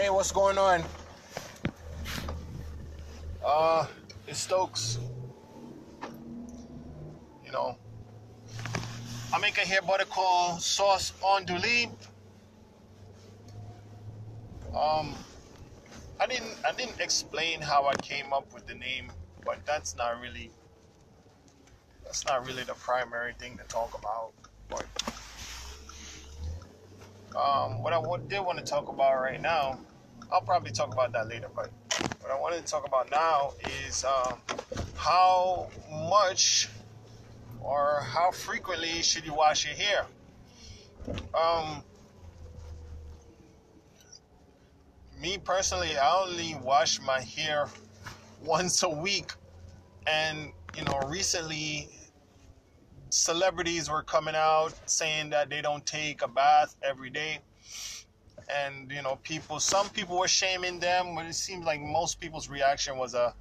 Hey, what's going on? Uh, it's Stokes. You know, I make a hair butter called Sauce on. Um, I didn't I didn't explain how I came up with the name, but that's not really that's not really the primary thing to talk about. But um, what I did want to talk about right now, I'll probably talk about that later. But what I wanted to talk about now is um, how much or how frequently should you wash your hair? Um, me personally, I only wash my hair once a week, and you know, recently celebrities were coming out saying that they don't take a bath every day. And you know, people some people were shaming them, but it seems like most people's reaction was a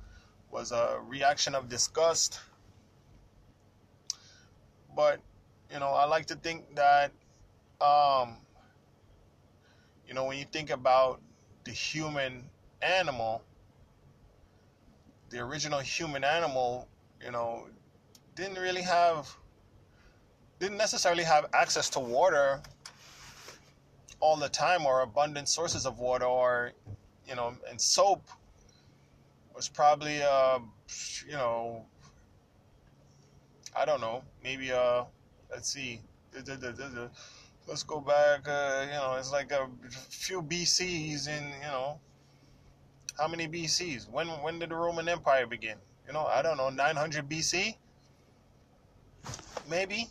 was a reaction of disgust. But you know, I like to think that um you know, when you think about the human animal, the original human animal, you know, didn't really have didn't necessarily have access to water all the time or abundant sources of water or you know and soap was probably uh you know i don't know maybe uh let's see. Let's go back uh, you know it's like a few bcs in you know. How many bcs when when did the roman empire begin? You know i don't know 900 bc maybe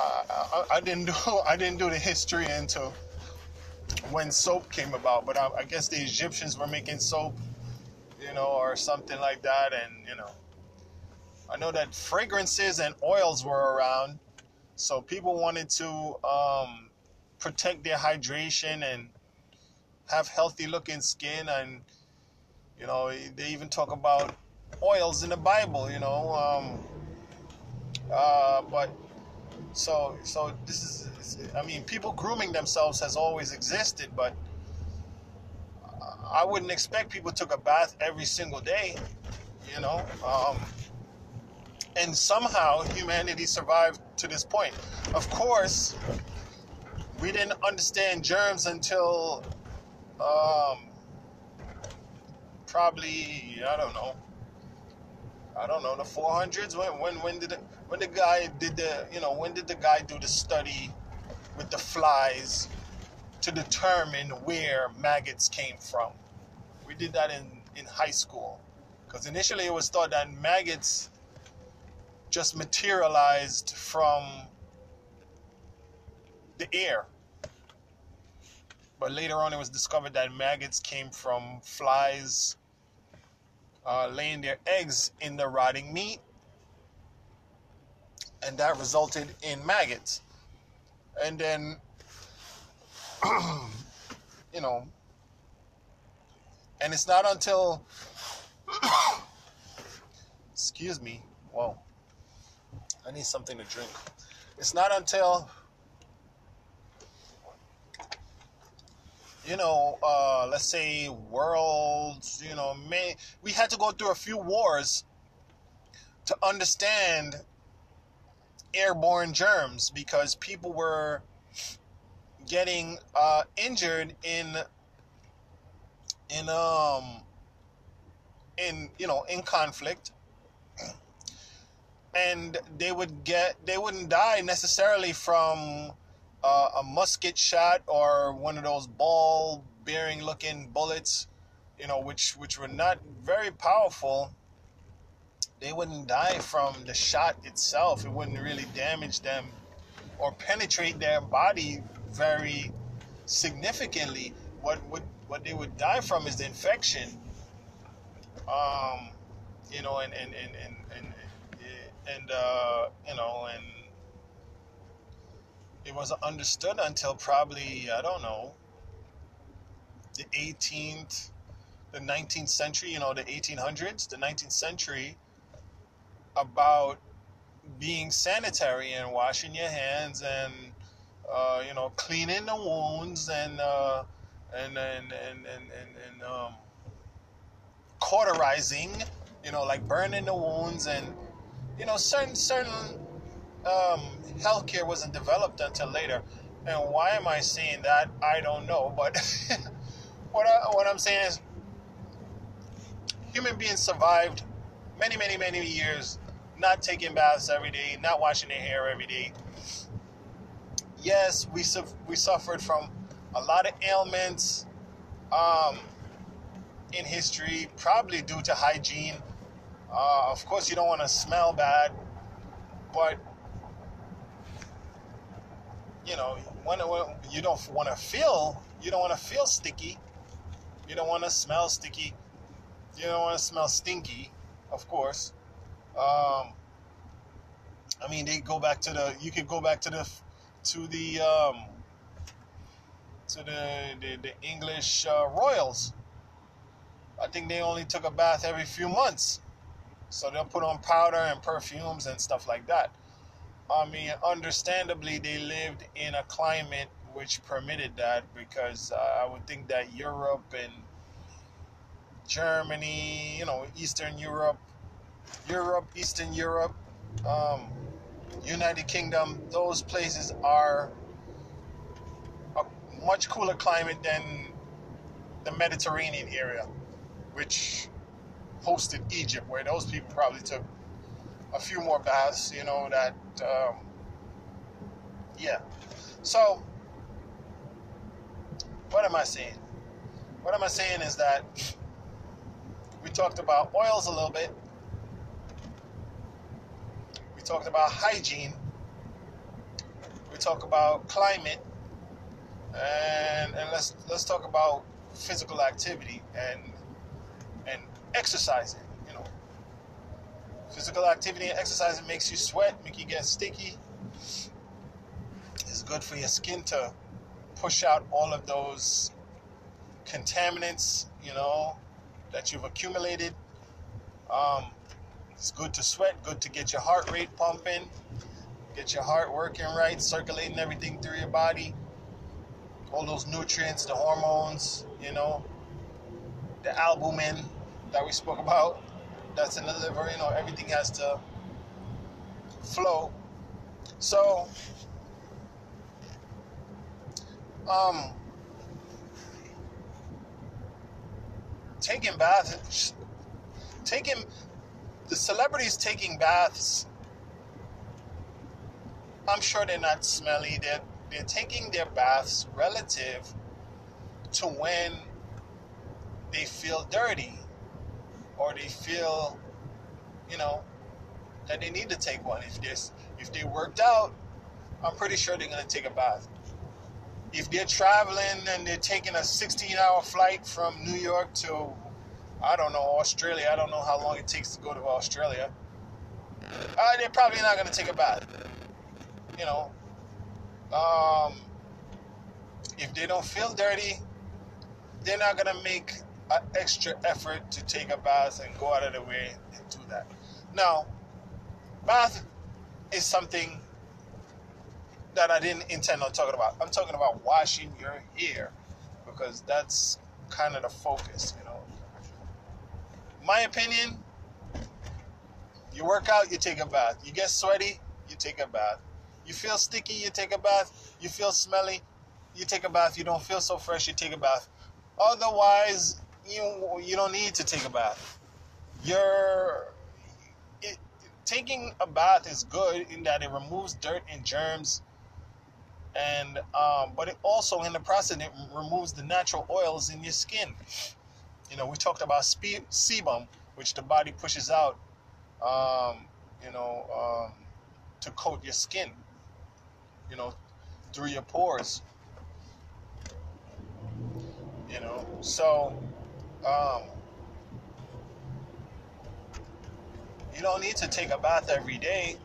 I, I, didn't do I didn't do the history into when soap came about, but I, I, guess the Egyptians were making soap, you know, or something like that, and you know, I know that fragrances and oils were around, so people wanted to um, protect their hydration and have healthy looking skin, and you know, they even talk about oils in the Bible, you know, um, uh, but so, so this is, I mean, people grooming themselves has always existed, but I wouldn't expect people took a bath every single day, you know. Um, and somehow humanity survived to this point. Of course, we didn't understand germs until um, probably I don't know I don't know the 400s. When when when did it, when the guy did the you know when did the guy do the study with the flies to determine where maggots came from? We did that in in high school because initially it was thought that maggots just materialized from the air. But later on, it was discovered that maggots came from flies uh, laying their eggs in the rotting meat, and that resulted in maggots. And then, you know, and it's not until, excuse me, whoa, I need something to drink. It's not until you know, uh, let's say worlds, you know, may, we had to go through a few wars to understand airborne germs because people were getting uh, injured in in um in you know in conflict. And they would get they wouldn't die necessarily from uh, a musket shot or one of those ball bearing looking bullets, you know, which which were not very powerful, they wouldn't die from the shot itself. It wouldn't really damage them or penetrate their body very significantly. What would what they would die from is the infection. Um, you know, and and and and and, and uh, you know, and it wasn't understood until probably I don't know the 18th, the 19th century. You know, the 1800s, the 19th century, about being sanitary and washing your hands and uh, you know, cleaning the wounds and uh, and and and and, and, and um, cauterizing, you know, like burning the wounds and you know certain certain um, healthcare wasn't developed until later. And why am I saying that? I don't know. But what I, what I'm saying is, human beings survived many, many, many years not taking baths every day, not washing their hair every day. Yes, we su- we suffered from a lot of ailments um, in history, probably due to hygiene. Uh, of course, you don't want to smell bad, but you know, when, when you don't want to feel, you don't want to feel sticky. You don't want to smell sticky. You don't want to smell stinky, of course. Um, I mean, they go back to the. You could go back to the, to the, um, to the the, the English uh, royals. I think they only took a bath every few months, so they'll put on powder and perfumes and stuff like that. I mean, understandably, they lived in a climate which permitted that because uh, I would think that Europe and Germany, you know, Eastern Europe, Europe, Eastern Europe, um, United Kingdom, those places are a much cooler climate than the Mediterranean area, which hosted Egypt, where those people probably took a few more baths, you know, that, um, yeah. So, what am I saying? What am I saying is that we talked about oils a little bit. We talked about hygiene. We talked about climate. And, and let's let's talk about physical activity and and exercising. Physical activity and exercise makes you sweat, make you get sticky. It's good for your skin to push out all of those contaminants, you know, that you've accumulated. Um, it's good to sweat, good to get your heart rate pumping, get your heart working right, circulating everything through your body. All those nutrients, the hormones, you know, the albumin that we spoke about that's liver. You know, everything has to flow. So, um, taking baths, taking the celebrities taking baths. I'm sure they're not smelly. They're they're taking their baths relative to when they feel dirty or they feel, you know, that they need to take one. If this, if they worked out, I'm pretty sure they're gonna take a bath. If they're traveling and they're taking a 16-hour flight from New York to, I don't know, Australia. I don't know how long it takes to go to Australia. Uh, they're probably not gonna take a bath. You know, um, if they don't feel dirty, they're not gonna make an extra effort to take a bath and go out of the way and do that. Now, bath is something that I didn't intend on talking about. I'm talking about washing your hair because that's kind of the focus, you know. My opinion, you work out, you take a bath. You get sweaty, you take a bath. You feel sticky, you take a bath. You feel smelly, you take a bath. You don't feel so fresh, you take a bath. Otherwise, you you don't need to take a bath. You're it, taking a bath is good in that it removes dirt and germs, and um, but it also in the process it removes the natural oils in your skin. You know, we talked about sebum, which the body pushes out. Um, you know, um, to coat your skin. You know, through your pores. You know, so um, you don't need to take a bath every day.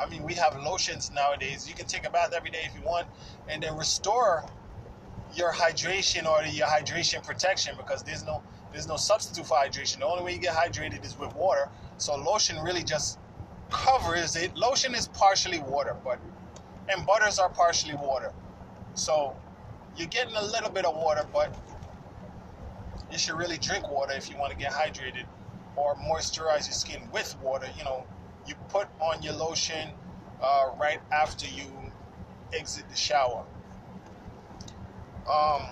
I mean, we have lotions nowadays. You can take a bath every day if you want, and then restore your hydration or your hydration protection because there's no there's no substitute for hydration. The only way you get hydrated is with water. So lotion really just covers it. Lotion is partially water, but and butters are partially water. So you're getting a little bit of water, but you should really drink water if you want to get hydrated or moisturize your skin with water. You know, you put on your lotion uh, right after you exit the shower. Um,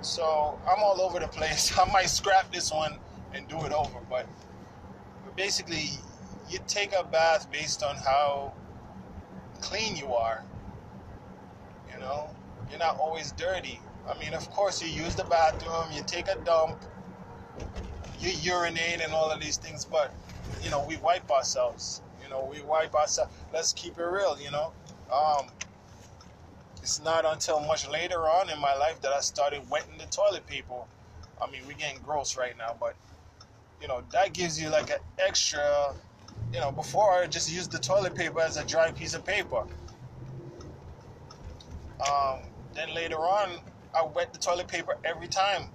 so I'm all over the place. I might scrap this one and do it over, but basically, you take a bath based on how clean you are. You know, you're not always dirty. I mean, of course, you use the bathroom, you take a dump, you urinate, and all of these things, but you know, we wipe ourselves. You know, we wipe ourselves. Let's keep it real. You know, um, it's not until much later on in my life that I started wetting the toilet paper. I mean, we're getting gross right now, but you know, that gives you like an extra. You know, before I just used the toilet paper as a dry piece of paper. Um, then later on, I wet the toilet paper every time.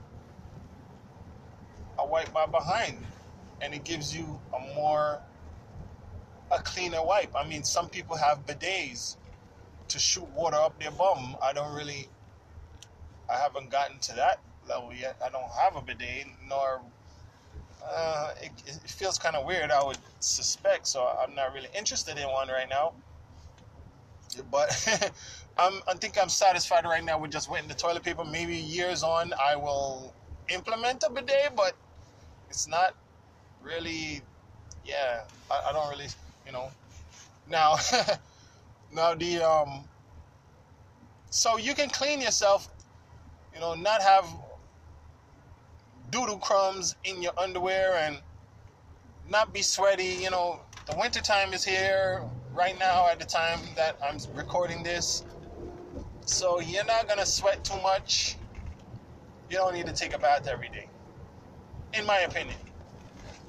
I wipe my behind, and it gives you a more a cleaner wipe. I mean, some people have bidets to shoot water up their bum. I don't really, I haven't gotten to that level yet. I don't have a bidet, nor uh, it, it feels kind of weird. I would suspect, so I'm not really interested in one right now. But I'm, I think I'm satisfied right now with just wetting the toilet paper. Maybe years on, I will implement a bidet, but it's not really. Yeah, I, I don't really, you know. Now, now the um. So you can clean yourself, you know, not have doodle crumbs in your underwear and not be sweaty. You know, the wintertime is here right now at the time that I'm recording this. So you're not gonna sweat too much. You don't need to take a bath every day. In my opinion.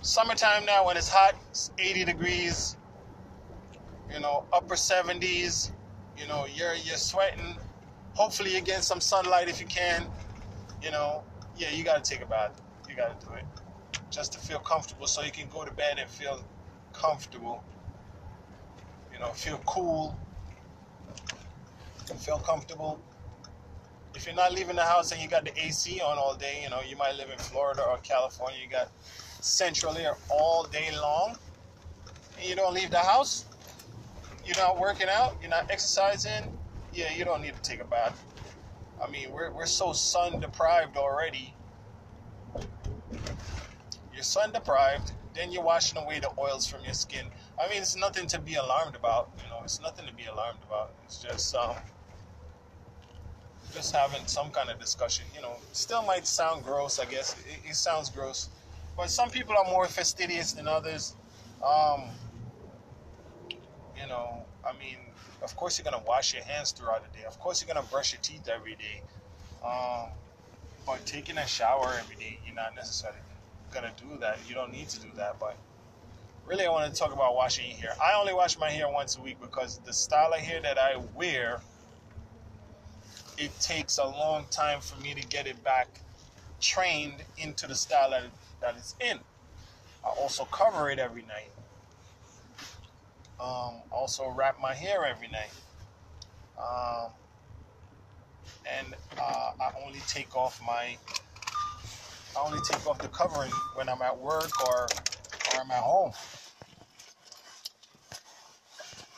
Summertime now when it's hot, it's 80 degrees, you know, upper 70s, you know, you're you're sweating. Hopefully you get some sunlight if you can. You know, yeah, you gotta take a bath. You gotta do it. Just to feel comfortable so you can go to bed and feel comfortable. You know, feel cool feel comfortable. If you're not leaving the house and you got the AC on all day, you know, you might live in Florida or California, you got central air all day long, and you don't leave the house, you're not working out, you're not exercising, yeah, you don't need to take a bath. I mean, we're, we're so sun deprived already. You're sun deprived, then you're washing away the oils from your skin. I mean, it's nothing to be alarmed about. You know, it's nothing to be alarmed about. It's just um, just having some kind of discussion. You know, still might sound gross. I guess it, it sounds gross, but some people are more fastidious than others. Um, you know, I mean, of course you're gonna wash your hands throughout the day. Of course you're gonna brush your teeth every day. Um, but taking a shower every day, you're not necessarily gonna do that. You don't need to do that, but really I want to talk about washing your hair. I only wash my hair once a week because the style of hair that I wear, it takes a long time for me to get it back trained into the style that, that it's in. I also cover it every night. Um, also wrap my hair every night. Um, and uh, I only take off my I only take off the covering when I'm at work or, or I'm at home.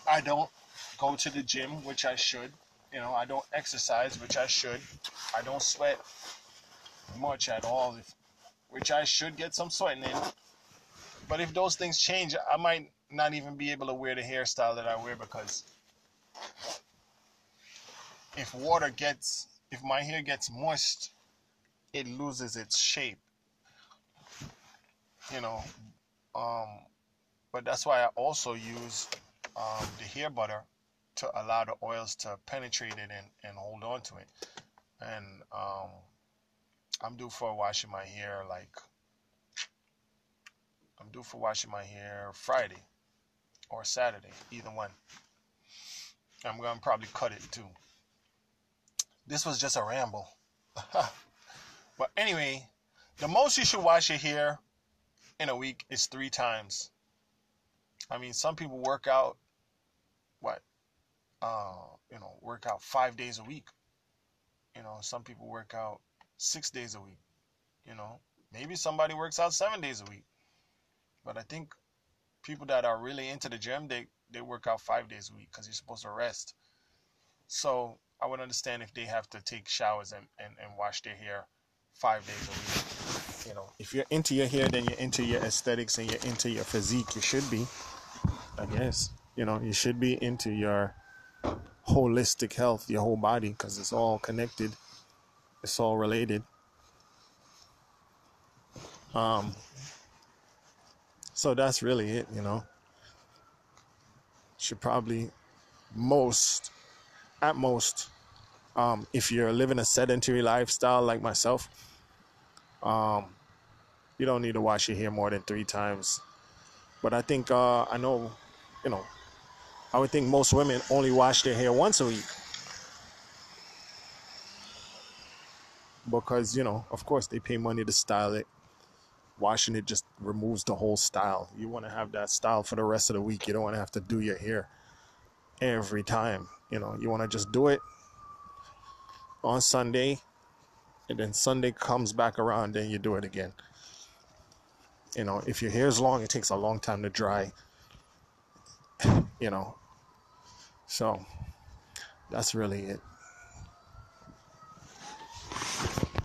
I don't go to the gym, which I should. You know, I don't exercise, which I should. I don't sweat much at all, if, which I should get some sweating in. But if those things change, I might not even be able to wear the hairstyle that I wear because if water gets, if my hair gets moist it loses its shape. You know, um, but that's why I also use um, the hair butter to allow the oils to penetrate it and, and hold on to it. And um, I'm due for washing my hair like I'm due for washing my hair Friday or Saturday, either one. I'm gonna probably cut it too. This was just a ramble. But anyway, the most you should wash your hair in a week is three times. I mean, some people work out, what, uh, you know, work out five days a week. You know, some people work out six days a week. You know, maybe somebody works out seven days a week. But I think people that are really into the gym, they they work out five days a week because you're supposed to rest. So I would understand if they have to take showers and, and, and wash their hair five days a week. You know, if you're into your hair, then you're into your aesthetics and you're into your physique. You should be, I guess. You know, you should be into your holistic health, your whole body, because it's all connected. It's all related. Um, so that's really it, you know. Should probably most, at most, um, if you're living a sedentary lifestyle like myself, um, you don't need to wash your hair more than three times. But I think uh, I know, you know, I would think most women only wash their hair once a week. Because, you know, of course they pay money to style it. Washing it just removes the whole style. You want to have that style for the rest of the week. You don't want to have to do your hair every time. You know, you want to just do it on Sunday, and then Sunday comes back around, then you do it again. You know, if your hair is long, it takes a long time to dry. You know, so that's really it.